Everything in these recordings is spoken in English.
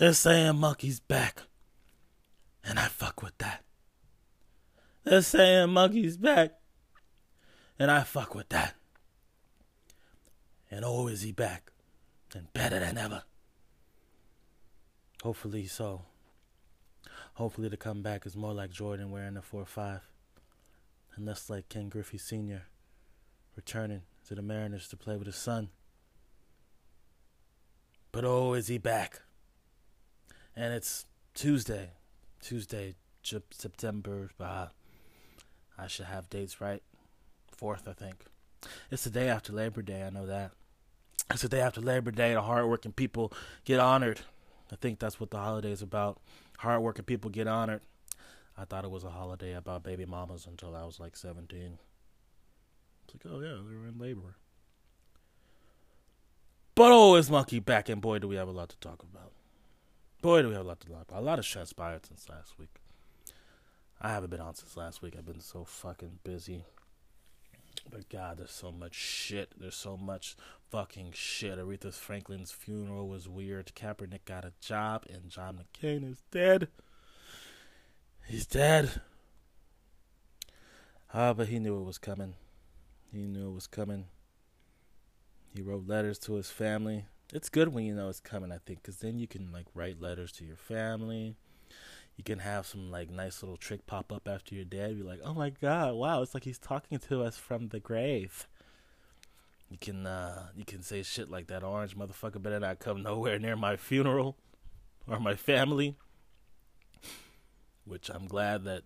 They're saying Monkey's back. And I fuck with that. They're saying Monkey's back. And I fuck with that. And oh, is he back. And better than ever. Hopefully so. Hopefully the comeback is more like Jordan wearing the 4-5. And less like Ken Griffey Sr. returning to the Mariners to play with his son. But oh, is he back? And it's Tuesday. Tuesday, September. Uh, I should have dates right. 4th, I think. It's the day after Labor Day, I know that. It's the day after Labor Day. The hardworking people get honored. I think that's what the holiday is about. Hardworking people get honored. I thought it was a holiday about baby mamas until I was like 17. It's like, oh yeah, they were in labor. But oh, is Monkey back, and boy, do we have a lot to talk about. Boy, do we have a lot to talk about. A lot has transpired since last week. I haven't been on since last week. I've been so fucking busy. But God, there's so much shit. There's so much fucking shit. Aretha Franklin's funeral was weird. Kaepernick got a job, and John McCain is dead. He's dead. Ah, but he knew it was coming. He knew it was coming. He wrote letters to his family. It's good when you know it's coming, I think, because then you can like write letters to your family. You can have some like nice little trick pop up after your dead. Be like, oh my god, wow, it's like he's talking to us from the grave. You can uh you can say shit like that orange motherfucker better not come nowhere near my funeral or my family. Which I'm glad that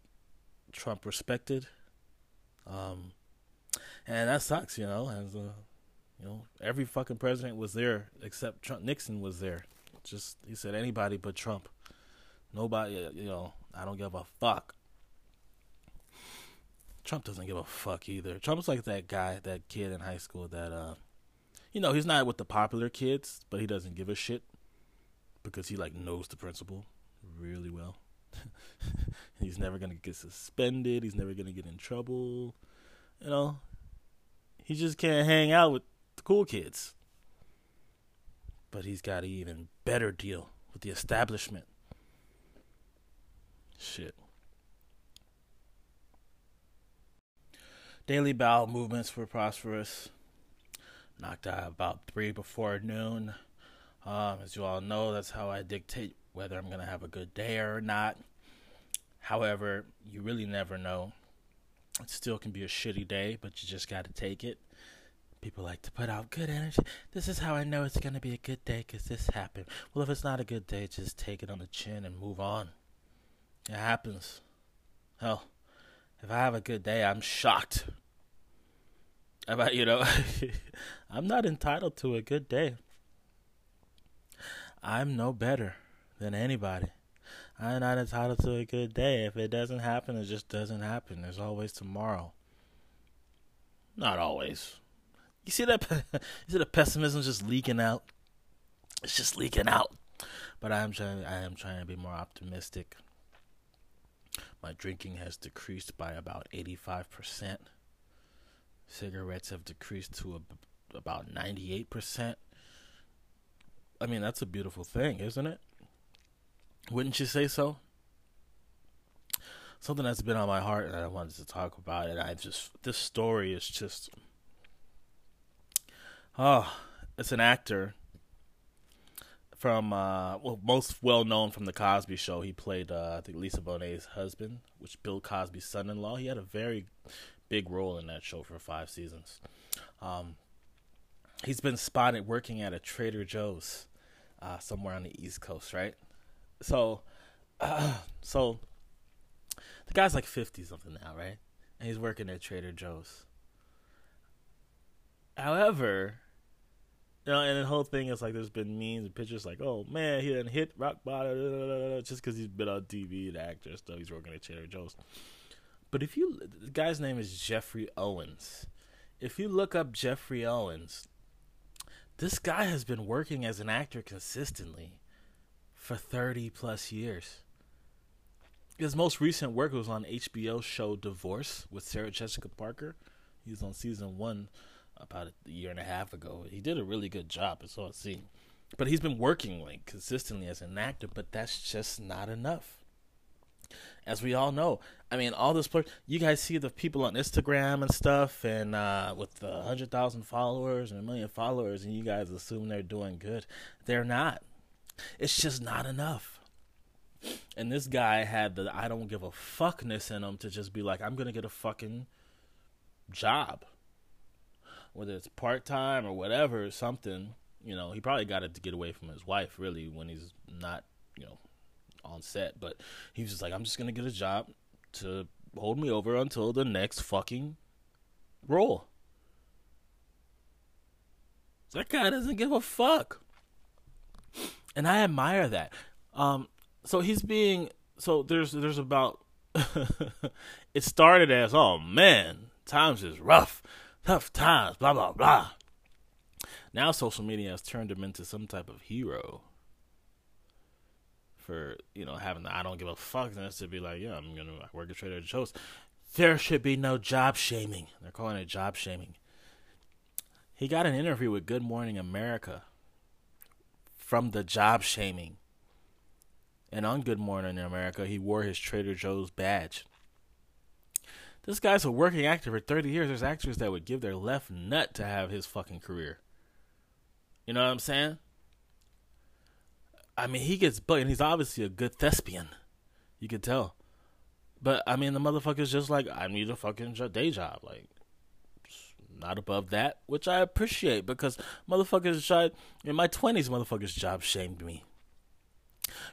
Trump respected. Um and that sucks, you know, as a you know, every fucking president was there except Trump. Nixon was there. Just he said anybody but Trump. Nobody, you know, I don't give a fuck. Trump doesn't give a fuck either. Trump's like that guy, that kid in high school that, uh, you know, he's not with the popular kids, but he doesn't give a shit because he like knows the principal really well. he's never gonna get suspended. He's never gonna get in trouble. You know, he just can't hang out with the cool kids. But he's got an even better deal with the establishment. Shit. Daily bowel movements were prosperous. Knocked out about three before noon. Um, as you all know, that's how I dictate whether I'm going to have a good day or not. However, you really never know. It still can be a shitty day, but you just got to take it. People like to put out good energy. This is how I know it's going to be a good day because this happened. Well, if it's not a good day, just take it on the chin and move on. It happens. Hell, if I have a good day, I'm shocked. About you know, I'm not entitled to a good day. I'm no better than anybody. I'm not entitled to a good day. If it doesn't happen, it just doesn't happen. There's always tomorrow. Not always. You see that? you see the pessimism just leaking out. It's just leaking out. But I'm trying. I am trying to be more optimistic. My drinking has decreased by about 85%. Cigarettes have decreased to a, about 98%. I mean, that's a beautiful thing, isn't it? Wouldn't you say so? Something that's been on my heart and I wanted to talk about it. I just, this story is just, oh, it's an actor from uh, well, most well known from the Cosby Show. He played uh, I think Lisa Bonet's husband, which Bill Cosby's son-in-law. He had a very big role in that show for five seasons. Um, he's been spotted working at a Trader Joe's uh, somewhere on the East Coast, right? So, so the guy's like fifty something now, right? And he's working at Trader Joe's. However, you know, and the whole thing is like there's been memes and pictures like, oh man, he didn't hit rock bottom just because he's been on TV and actor and stuff. He's working at Trader Joe's. But if you, the guy's name is Geoffrey Owens. If you look up Geoffrey Owens, this guy has been working as an actor consistently for 30 plus years. His most recent work was on HBO show Divorce with Sarah Jessica Parker. He was on season one about a year and a half ago. He did a really good job, as all see. but he's been working like consistently as an actor, but that's just not enough. As we all know, I mean, all this you guys see the people on Instagram and stuff, and uh, with a hundred thousand followers and a million followers, and you guys assume they're doing good. They're not. It's just not enough. And this guy had the I don't give a fuckness in him to just be like, I'm gonna get a fucking job, whether it's part time or whatever, something. You know, he probably got it to get away from his wife, really, when he's not, you know, on set. But he was just like, I'm just gonna get a job to hold me over until the next fucking role. That guy doesn't give a fuck. And I admire that. Um, so he's being so there's there's about it started as oh man times is rough tough times blah blah blah. Now social media has turned him into some type of hero for you know having the I don't give a fuckness to be like yeah I'm gonna work at Trader Joe's. There should be no job shaming. They're calling it job shaming. He got an interview with Good Morning America from the job shaming. And on Good Morning America, he wore his Trader Joe's badge. This guy's a working actor for 30 years. There's actors that would give their left nut to have his fucking career. You know what I'm saying? I mean, he gets bugged, and he's obviously a good thespian. You could tell. But, I mean, the motherfucker's just like, I need a fucking day job. Like, not above that, which I appreciate because motherfuckers tried, in my 20s, motherfuckers job shamed me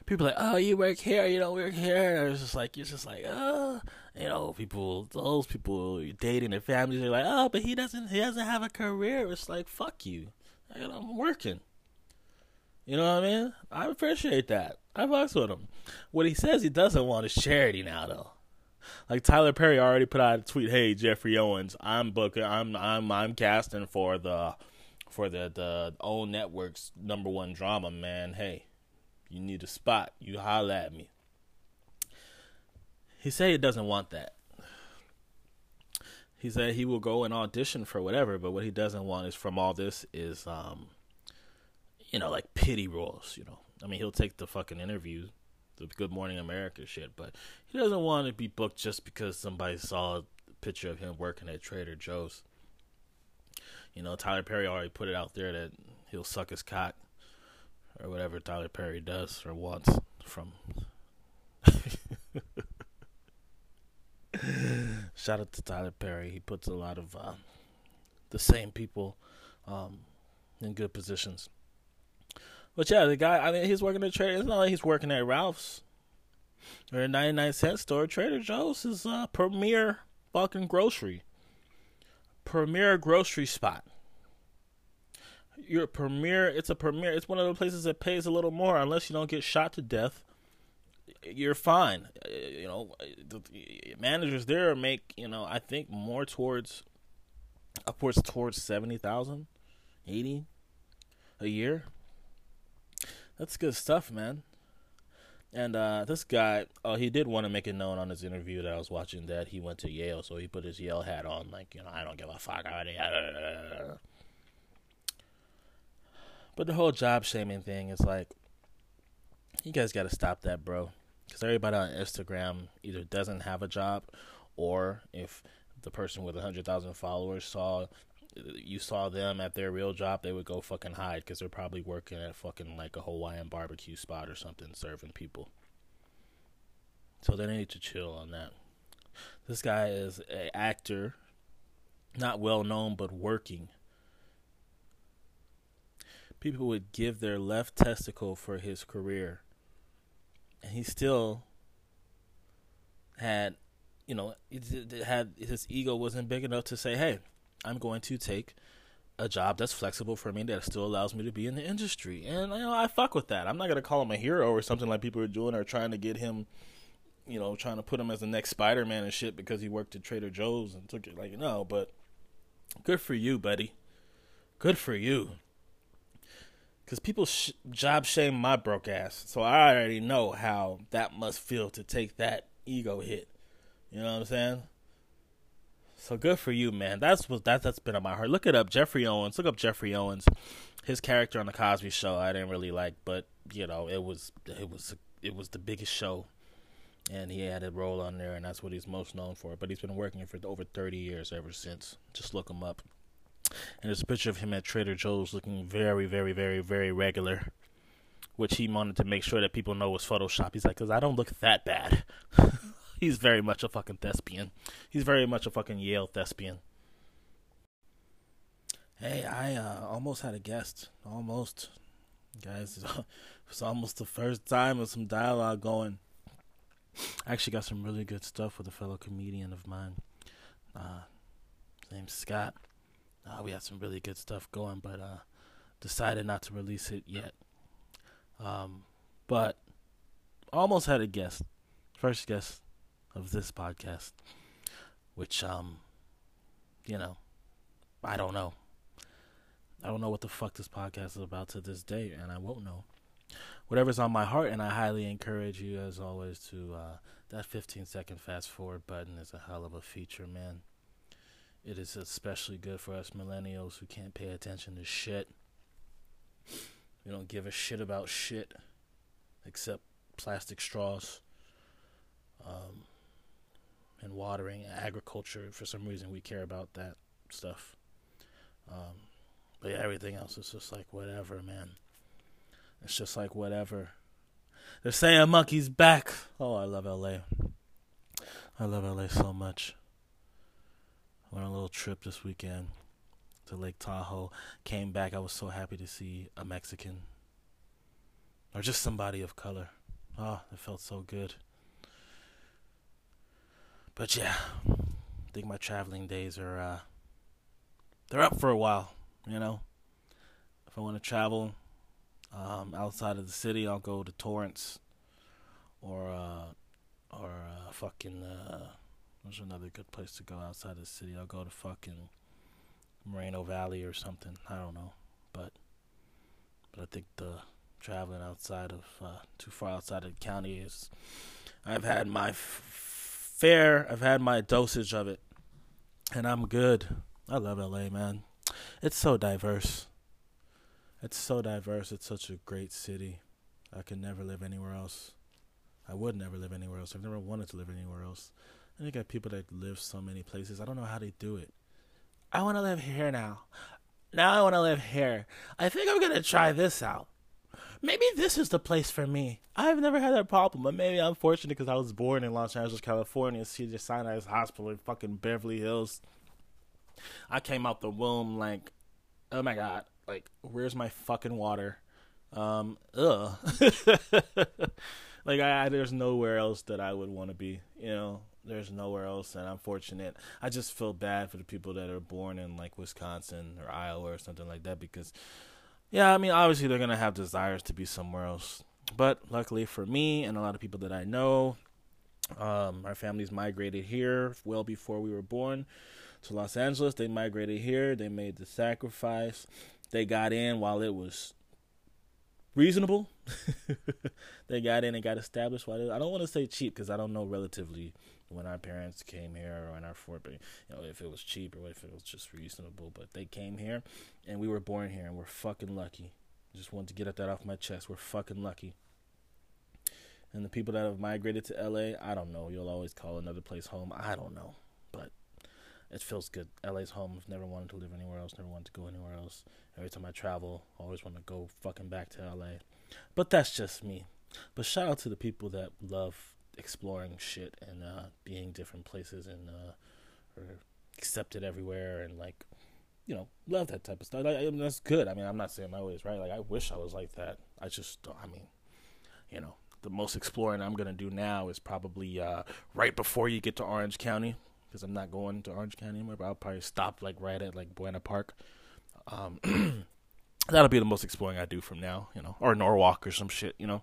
people like, oh, you work here, you don't work here. And it's just like, you're just like, oh, you know, people, those people dating their families, they're like, oh, but he doesn't, he doesn't have a career. It's like, fuck you. I'm working. You know what I mean? I appreciate that. I fucks with him. What he says he doesn't want is charity now, though. Like Tyler Perry already put out a tweet, "Hey Geoffrey Owens, I'm booking, I'm, I'm, I'm casting for the, for the the OWN network's number one drama, man. Hey, you need a spot, you holler at me. He said he doesn't want that. He said he will go and audition for whatever, but what he doesn't want is from all this is um you know, like pity roles, you know. I mean, he'll take the fucking interview, the Good Morning America shit, but he doesn't want to be booked just because somebody saw a picture of him working at Trader Joe's. You know, Tyler Perry already put it out there that he'll suck his cock or whatever Tyler Perry does or wants from. Shout out to Tyler Perry. He puts a lot of uh, the same people um, in good positions. But yeah, the guy, I mean, he's working at Trader. It's not like he's working at Ralph's or a 99 cent store. Trader Joe's is a premier fucking grocery. Premier grocery spot you're a premier. It's a premier. It's one of the places that pays a little more, unless you don't get shot to death. You're fine. Uh, you know, the managers there make you know I think more towards upwards towards 70,000, 80 a year. That's good stuff, man. And uh, this guy, oh, he did want to make it known on his interview that I was watching that he went to Yale, so he put his Yale hat on, like you know, I don't give a fuck. But the whole job shaming thing is like, you guys got to stop that, bro. Because everybody on Instagram either doesn't have a job, or if the person with hundred thousand followers saw you saw them at their real job, they would go fucking hide because they're probably working at fucking like a Hawaiian barbecue spot or something, serving people. So they need to chill on that. This guy is an actor, not well known, but working people would give their left testicle for his career. And he still had, you know, had his ego wasn't big enough to say, "Hey, I'm going to take a job that's flexible for me that still allows me to be in the industry." And you know, I fuck with that. I'm not gonna call him a hero or something like people are doing or trying to get him, you know, trying to put him as the next Spider-Man and shit because he worked at Trader Joe's and took it like no, but good for you, buddy. Good for you because people sh- job shame my broke ass. So I already know how that must feel to take that ego hit. You know what I'm saying? So good for you, man. That's what that that's been on my heart. Look it up, Geoffrey Owens. Look up Geoffrey Owens. His character on the Cosby Show, I didn't really like, but you know, it was it was it was the biggest show, and he had a role on there, and that's what he's most known for. But he's been working for over thirty years ever since. Just look him up. And there's a picture of him at Trader Joe's looking very, very, very, very regular, which he wanted to make sure that people know was Photoshop. He's like, because I don't look that bad. He's very much a fucking thespian. He's very much a fucking Yale thespian. Hey, I uh, almost had a guest. Almost. Guys, it's almost the first time with some dialogue going. I actually got some really good stuff with a fellow comedian of mine. Uh, his name's Scott. Uh, we had some really good stuff going, but uh, decided not to release it yet. Um, but almost had a guest. First guest of this podcast, which um, you know, I don't know. I don't know what the fuck this podcast is about to this day, and I won't know. Whatever's on my heart, and I highly encourage you, as always, to uh, that 15 second fast forward button is a hell of a feature, man. It is especially good for us millennials who can't pay attention to shit. We don't give a shit about shit except plastic straws. Um, and watering and agriculture. For some reason, we care about that stuff. Um, but yeah, everything else is just like whatever, man. It's just like whatever. They're saying monkey's back. Oh, I love LA. I love LA so much. Went on a little trip this weekend to Lake Tahoe. Came back. I was so happy to see a Mexican or just somebody of color. Oh, it felt so good. But yeah, I think my traveling days are uh, they're up for a while. You know, if I want to travel um, outside of the city, I'll go to Torrance or uh, or uh, fucking. Uh, there's another good place to go outside the city. I'll go to fucking Moreno Valley or something. I don't know, but but I think the traveling outside of uh, too far outside of the county is. I've had my f- fair. I've had my dosage of it, and I'm good. I love LA, man. It's so diverse. It's so diverse. It's such a great city. I could never live anywhere else. I would never live anywhere else. I've never wanted to live anywhere else. And you got people that live so many places. I don't know how they do it. I want to live here now. Now I want to live here. I think I'm going to try this out maybe this is the place for me. I've never had that problem, but maybe I'm fortunate because I was born in Los Angeles, California, Cedar Sinai Hospital in fucking Beverly Hills. I came out the womb like, oh my god, like where's my fucking water? Um, ugh. like I, I, there's nowhere else that I would want to be. You know, there's nowhere else, and I'm fortunate. I just feel bad for the people that are born in like Wisconsin or Iowa or something like that because yeah, I mean, obviously they're gonna have desires to be somewhere else, but luckily for me and a lot of people that I know, um, our families migrated here well before we were born to Los Angeles. They migrated here. They made the sacrifice. They got in while it was reasonable. they got in and got established. It, I don't want to say cheap because I don't know relatively when our parents came here or in our but you know if it was cheap or if it was just reasonable. But they came here, and we were born here, and we're fucking lucky. Just wanted to get that off my chest. We're fucking lucky. And the people that have migrated to LA, I don't know. You'll always call another place home. I don't know, but it feels good. LA's home. I've never wanted to live anywhere else. Never wanted to go anywhere else. Every time I travel, I always want to go fucking back to LA. But that's just me. But shout out to the people that love exploring shit and uh, being different places and uh, accepted everywhere and like you know love that type of stuff. I, mean, that's good. I mean, I'm not saying my way right. Like I wish I was like that. I just don't. I mean, you know, the most exploring I'm gonna do now is probably uh, right before you get to Orange County because I'm not going to Orange County anymore. But I'll probably stop like right at like Buena Park. Um, that'll be the most exploring I do from now, you know, or Norwalk or some shit, you know.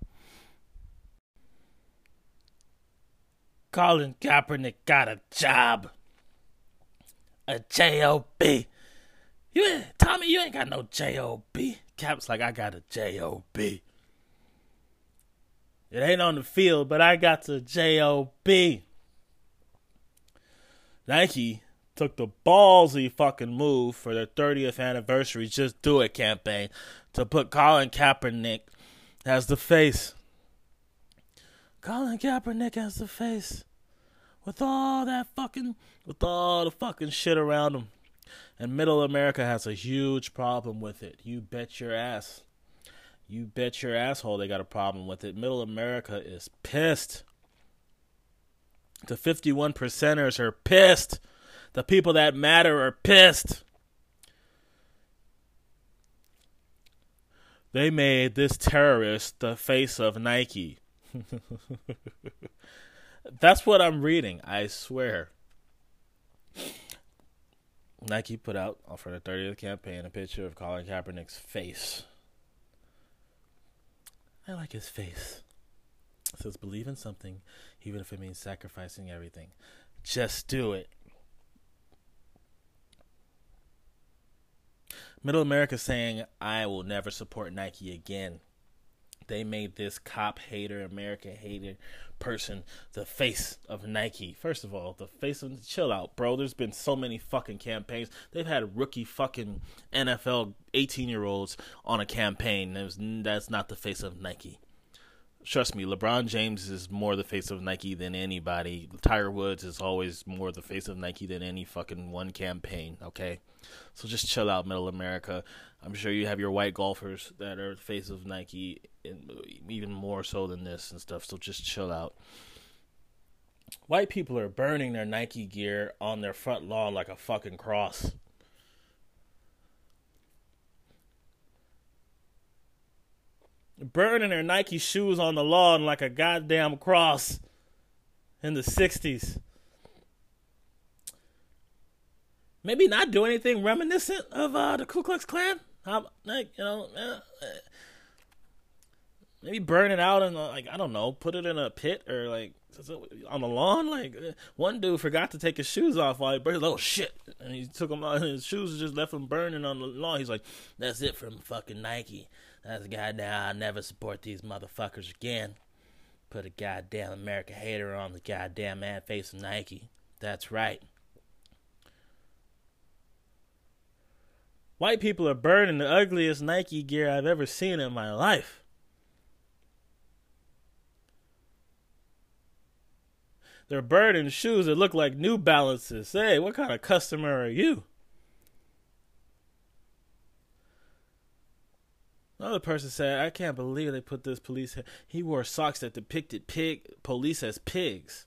Colin Kaepernick got a job. A J-O-B. You Tommy, you ain't got no J-O-B. Cap's like, I got a J-O-B. It ain't on the field, but I got the J-O-B. Nike took the ballsy fucking move for their 30th anniversary Just Do It campaign to put Colin Kaepernick as the face. Colin Kaepernick as the face. With all that fucking, with all the fucking shit around him. And middle America has a huge problem with it. You bet your ass. You bet your asshole they got a problem with it. Middle America is pissed. The 51 percenters are pissed. The people that matter are pissed. They made this terrorist the face of Nike. That's what I'm reading, I swear. Nike put out for the 30th campaign a picture of Colin Kaepernick's face. I like his face. It says, believe in something, even if it means sacrificing everything. Just do it. Middle America saying, I will never support Nike again. They made this cop hater, America hater person the face of Nike. First of all, the face of chill out, bro. There's been so many fucking campaigns. They've had rookie fucking NFL 18 year olds on a campaign. that's not the face of Nike trust me, LeBron James is more the face of Nike than anybody. Tiger Woods is always more the face of Nike than any fucking one campaign, okay? So just chill out, middle America. I'm sure you have your white golfers that are the face of Nike, even more so than this and stuff, so just chill out. White people are burning their Nike gear on their front lawn like a fucking cross. Burning their Nike shoes on the lawn like a goddamn cross in the 60s. Maybe not do anything reminiscent of uh, the Ku Klux Klan. How, like, you know, uh, maybe burn it out and like I don't know, put it in a pit or like on the lawn. Like one dude forgot to take his shoes off while he burned. Oh shit! And he took them out. His shoes just left him burning on the lawn. He's like, "That's it from fucking Nike." That's a goddamn, I'll never support these motherfuckers again. Put a goddamn America hater on the goddamn man face of Nike. That's right. White people are burning the ugliest Nike gear I've ever seen in my life. They're burning shoes that look like New Balances. Hey, what kind of customer are you? Another person said, "I can't believe they put this police. He wore socks that depicted pig police as pigs."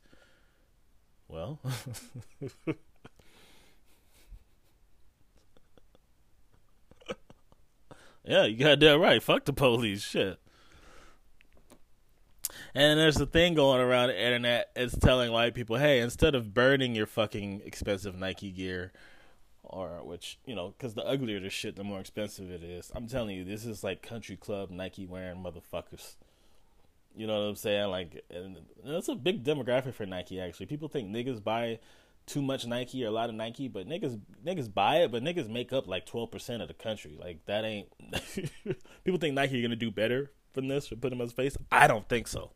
Well, yeah, you got that right. Fuck the police, shit. And there's a thing going around the internet. It's telling white people, "Hey, instead of burning your fucking expensive Nike gear." Or which you know, because the uglier the shit, the more expensive it is. I'm telling you, this is like country club Nike wearing motherfuckers. You know what I'm saying? Like, and that's a big demographic for Nike. Actually, people think niggas buy too much Nike or a lot of Nike, but niggas niggas buy it, but niggas make up like 12 percent of the country. Like that ain't. people think Nike are gonna do better from this or put them on his face. I don't think so.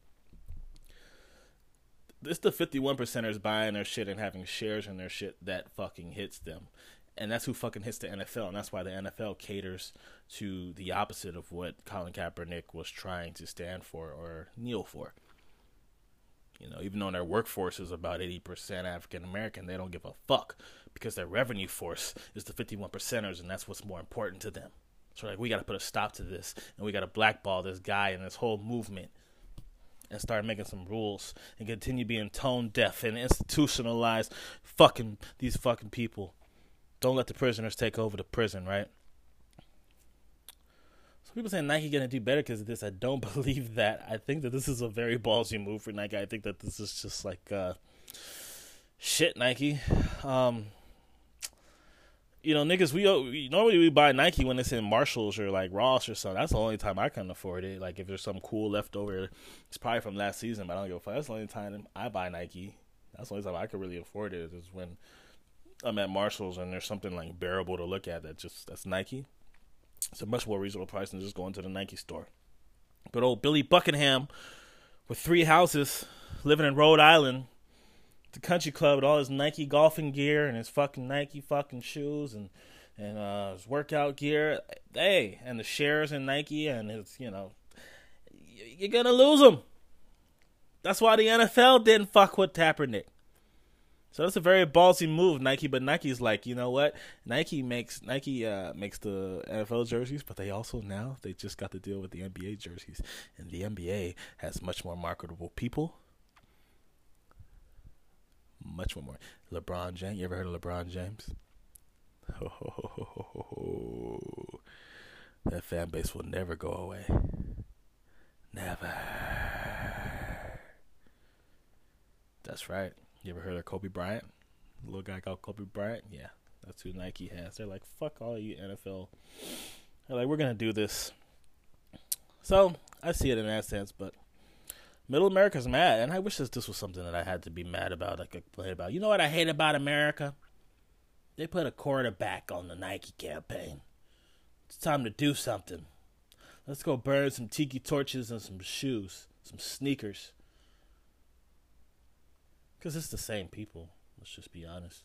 It's the 51 percenters buying their shit and having shares in their shit that fucking hits them and that's who fucking hits the NFL, and that's why the NFL caters to the opposite of what Colin Kaepernick was trying to stand for or kneel for. You know, even though their workforce is about 80% African American, they don't give a fuck because their revenue force is the 51 percenters, and that's what's more important to them. So, like, we got to put a stop to this, and we got to blackball this guy and this whole movement and start making some rules and continue being tone deaf and institutionalize fucking these fucking people don't let the prisoners take over the prison, right? So people saying Nike gonna do better because of this. I don't believe that. I think that this is a very ballsy move for Nike. I think that this is just like uh, shit, Nike. Um, you know, niggas, we, oh, we normally we buy Nike when it's in Marshalls or like Ross or something. That's the only time I can afford it. Like if there's some cool leftover, it's probably from last season, but I don't give a fuck. That's the only time I buy Nike. That's the only time I can really afford it is when I'm at Marshalls and there's something like bearable to look at that just that's Nike. It's a much more reasonable price than just going to the Nike store. But old Billy Buckingham with three houses living in Rhode Island the country club with all his Nike golfing gear and his fucking Nike fucking shoes and and uh, his workout gear. Hey, and the shares in Nike and his, you know, you're gonna lose him. That's why the NFL didn't fuck with Kaepernick. So that's a very ballsy move, Nike. But Nike's like, you know what? Nike makes Nike uh, makes the NFL jerseys, but they also now they just got to deal with the NBA jerseys, and the NBA has much more marketable people. Much more. LeBron James. You ever heard of LeBron James? Oh, that fan base will never go away. Never. That's right. You ever heard of Kobe Bryant? Little guy called Kobe Bryant? Yeah, that's who Nike has. They're like, fuck all you NFL. They're like, we're going to do this. So, I see it in that sense, but middle America's mad. And I wish this, this was something that I had to be mad about. I could complain about. You know what I hate about America? They put a quarterback on the Nike campaign. It's time to do something. Let's go burn some tiki torches and some shoes, some sneakers. Because it's the same people. Let's just be honest.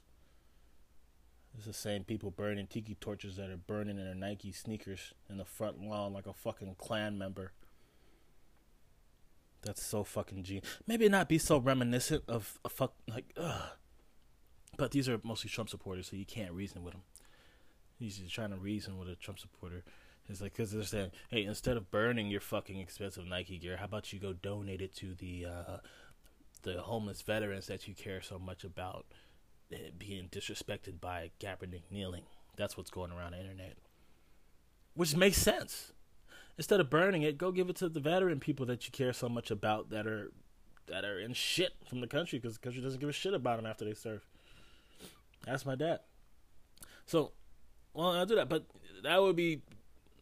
It's the same people burning tiki torches that are burning in their Nike sneakers in the front lawn like a fucking Klan member. That's so fucking genius. Maybe not be so reminiscent of a fuck like ugh. But these are mostly Trump supporters, so you can't reason with them. He's just trying to reason with a Trump supporter. It's like because they're saying, hey, instead of burning your fucking expensive Nike gear, how about you go donate it to the uh, the homeless veterans that you care so much about eh, being disrespected by Kaepernick kneeling. That's what's going around the internet, which makes sense. Instead of burning it, go give it to the veteran people that you care so much about that are that are in shit from the country because the country doesn't give a shit about them after they serve. That's my dad. So, well, I'll do that, but that would be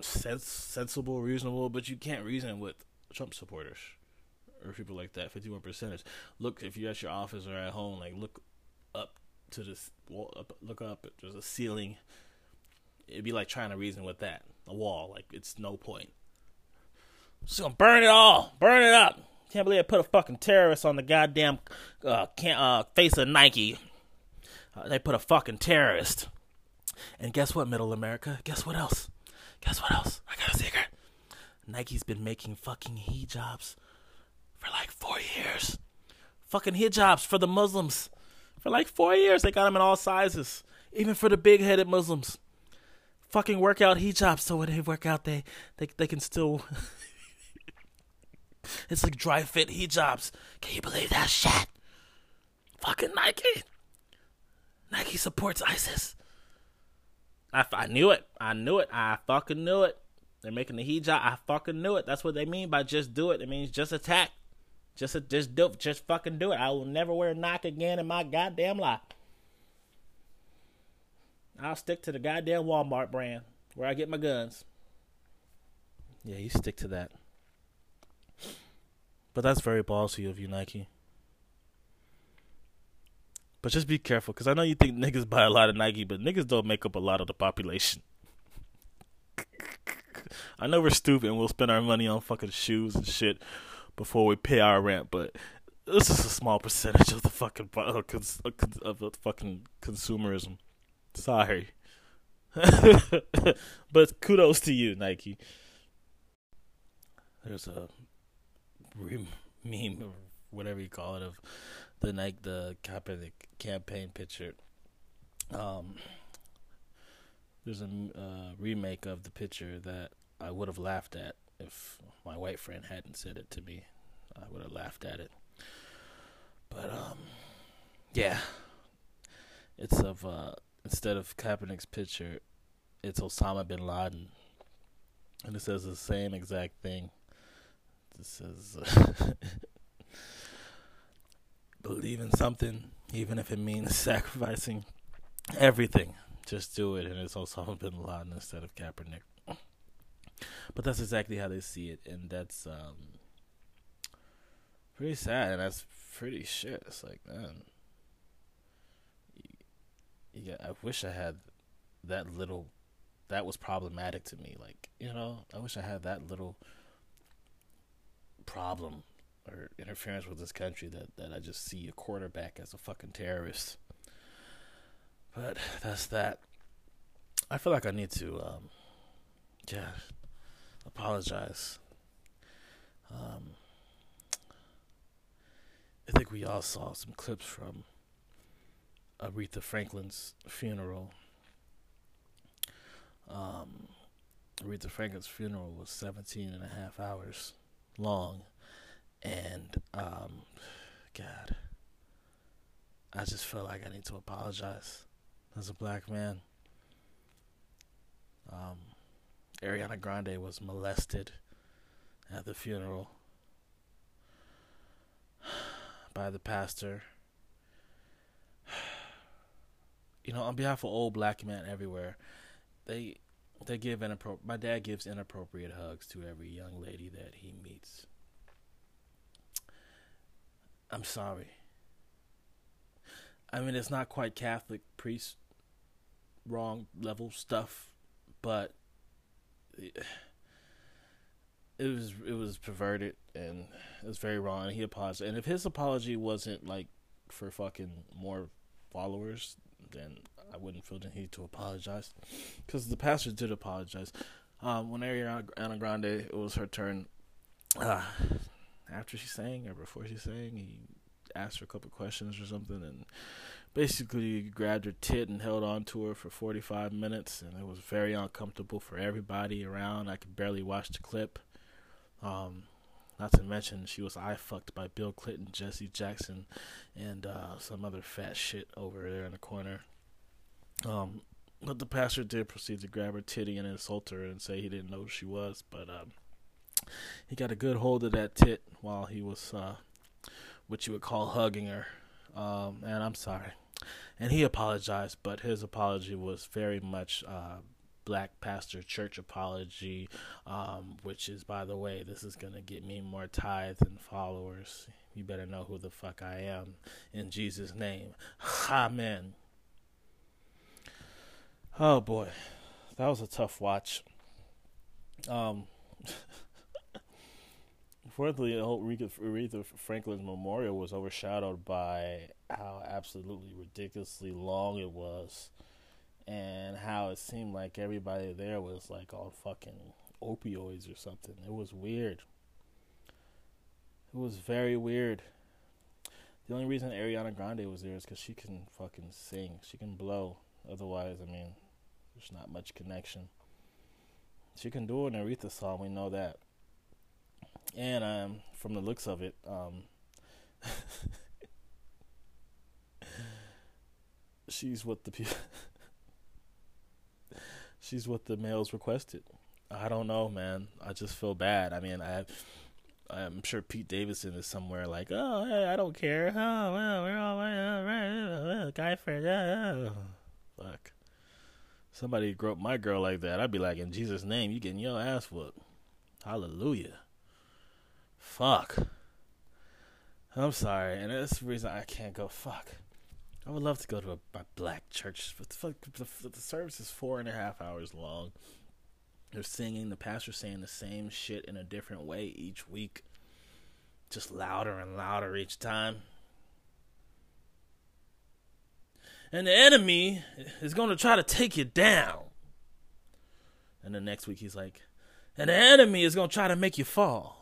sens- sensible, reasonable. But you can't reason with Trump supporters or people like that, 51 percenters. Look, if you're at your office or at home, like look up to this wall, up, look up. There's a ceiling. It'd be like trying to reason with that, a wall. Like it's no point. Just gonna burn it all, burn it up. Can't believe I put a fucking terrorist on the goddamn uh, can uh, face of Nike. Uh, they put a fucking terrorist. And guess what, Middle America? Guess what else? Guess what else? I got a secret. Nike's been making fucking hijabs for like four years. Fucking hijabs for the Muslims. For like four years. They got them in all sizes. Even for the big headed Muslims. Fucking workout hijabs so when they work out they they, they can still It's like Dri-FIT hijabs. Can you believe that shit? Fucking Nike. Nike supports ISIS. I, I knew it. I knew it. I fucking knew it. They're making the hijab. I fucking knew it. That's what they mean by just do it. It means just attack. Just just do just fucking do it. I will never wear a Nike again in my goddamn life. I'll stick to the goddamn Walmart brand where I get my guns. Yeah, you stick to that. But that's very ballsy of you, Nike. But just be careful, because I know you think niggas buy a lot of Nike, but niggas don't make up a lot of the population. I know we're stupid and we'll spend our money on fucking shoes and shit before we pay our rent, but this is a small percentage of the fucking of the fucking consumerism. Sorry, but kudos to you, Nike. There's a meme whatever you call it of the Nike the Kaepernick campaign picture. Um, there's a uh, remake of the picture that I would have laughed at if my white friend hadn't said it to me. I would have laughed at it. But um, yeah, it's of uh, instead of Kaepernick's picture, it's Osama bin Laden, and it says the same exact thing. Says. Uh, believe in something, even if it means sacrificing everything. Just do it, and it's Osama bin Laden instead of Kaepernick. But that's exactly how they see it, and that's um, pretty sad, and that's pretty shit. It's like, man, yeah, I wish I had that little. That was problematic to me. Like, you know, I wish I had that little problem or interference with this country that, that I just see a quarterback as a fucking terrorist. But that's that. I feel like I need to, um, yeah, apologize. Um, I think we all saw some clips from Aretha Franklin's funeral. Um, Aretha Franklin's funeral was 17 and a half hours long. And, um, God, I just feel like I need to apologize as a black man. Um, Ariana Grande was molested at the funeral by the pastor. You know, on behalf of old black men everywhere, they they give inappropriate. My dad gives inappropriate hugs to every young lady that he meets. I'm sorry. I mean, it's not quite Catholic priest wrong level stuff, but it, was it was perverted and it was very wrong. And he apologized. And if his apology wasn't like for fucking more followers, then I wouldn't feel the need to apologize because the pastor did apologize. Um, when Ariana Grande, it was her turn. Uh, after she sang or before she sang, he asked her a couple questions or something, and basically grabbed her tit and held on to her for 45 minutes, and it was very uncomfortable for everybody around. I could barely watch the clip. Um, not to mention, she was eye fucked by Bill Clinton, Jesse Jackson, and uh, some other fat shit over there in the corner. Um, but the pastor did proceed to grab her titty and insult her and say he didn't know who she was, but um, he got a good hold of that tit while he was uh, what you would call hugging her. Um, and I'm sorry. And he apologized, but his apology was very much uh, black pastor church apology, um, which is, by the way, this is going to get me more tithes and followers. You better know who the fuck I am. In Jesus' name. Amen. Oh boy, that was a tough watch. Um, the whole Aretha Franklin's memorial was overshadowed by how absolutely ridiculously long it was, and how it seemed like everybody there was like on fucking opioids or something. It was weird. It was very weird. The only reason Ariana Grande was there is because she can fucking sing. She can blow. Otherwise, I mean, there's not much connection. She can do an Aretha song, we know that. And um, from the looks of it, um, she's what the people she's what the males requested. I don't know, man. I just feel bad. I mean, I I'm sure Pete Davidson is somewhere like, oh, hey, I don't care. Oh, well, we're all right, guy friend. Oh. Fuck. Somebody grow up my girl like that. I'd be like, in Jesus' name, you getting your ass whooped. Hallelujah. Fuck. I'm sorry, and that's the reason I can't go. Fuck. I would love to go to a, a black church, but fuck, the, the service is four and a half hours long. They're singing, the pastor's saying the same shit in a different way each week, just louder and louder each time. And the enemy is going to try to take you down. And the next week he's like, and the enemy is going to try to make you fall.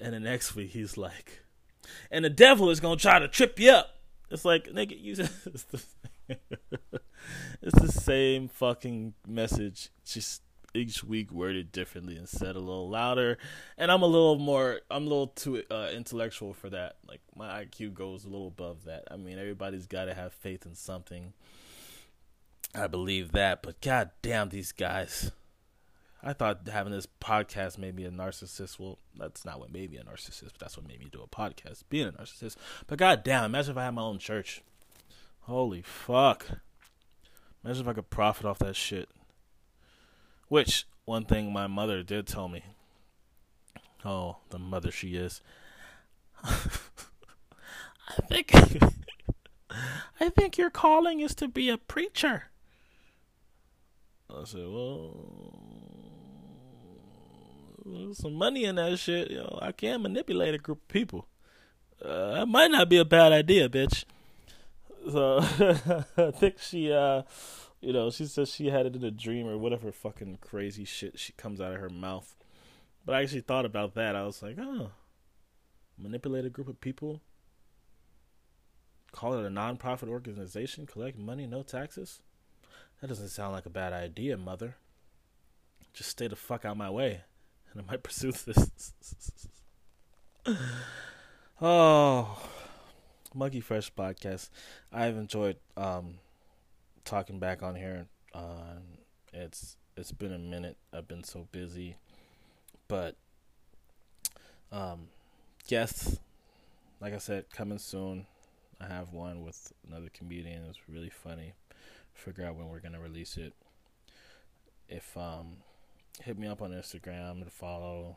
And the next week he's like, and the devil is gonna try to trip you up. It's like nigga, you the, it's the same fucking message, just each week worded differently and said a little louder. And I'm a little more, I'm a little too uh, intellectual for that. Like my IQ goes a little above that. I mean, everybody's got to have faith in something. I believe that, but god damn these guys. I thought having this podcast made me a narcissist. Well, that's not what made me a narcissist, but that's what made me do a podcast, being a narcissist. But goddamn, imagine if I had my own church. Holy fuck. Imagine if I could profit off that shit. Which, one thing my mother did tell me. Oh, the mother she is. I think I think your calling is to be a preacher. I said, well, some money in that shit, you know, I can manipulate a group of people. Uh, that might not be a bad idea, bitch. So I think she, uh, you know, she says she had it in a dream or whatever fucking crazy shit she comes out of her mouth. But I actually thought about that. I was like, oh, manipulate a group of people, call it a non-profit organization, collect money, no taxes. That doesn't sound like a bad idea, mother. Just stay the fuck out of my way, and I might pursue this. oh, Monkey Fresh podcast. I've enjoyed um, talking back on here. Uh, it's it's been a minute. I've been so busy, but um, guests, like I said, coming soon. I have one with another comedian. It's really funny. Figure out when we're gonna release it. If um, hit me up on Instagram to follow.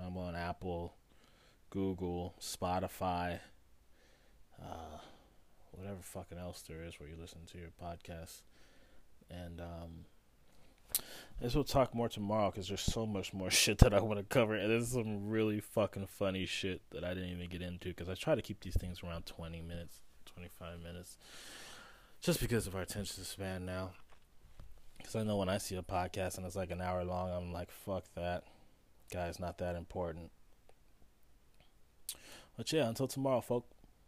I'm on Apple, Google, Spotify, uh, whatever fucking else there is where you listen to your podcast. And um, guess we'll talk more tomorrow because there's so much more shit that I want to cover, and there's some really fucking funny shit that I didn't even get into because I try to keep these things around 20 minutes, 25 minutes, just because of our attention span now. Because I know when I see a podcast and it's like an hour long, I'm like, fuck that. Guy's not that important. But yeah, until tomorrow, folks.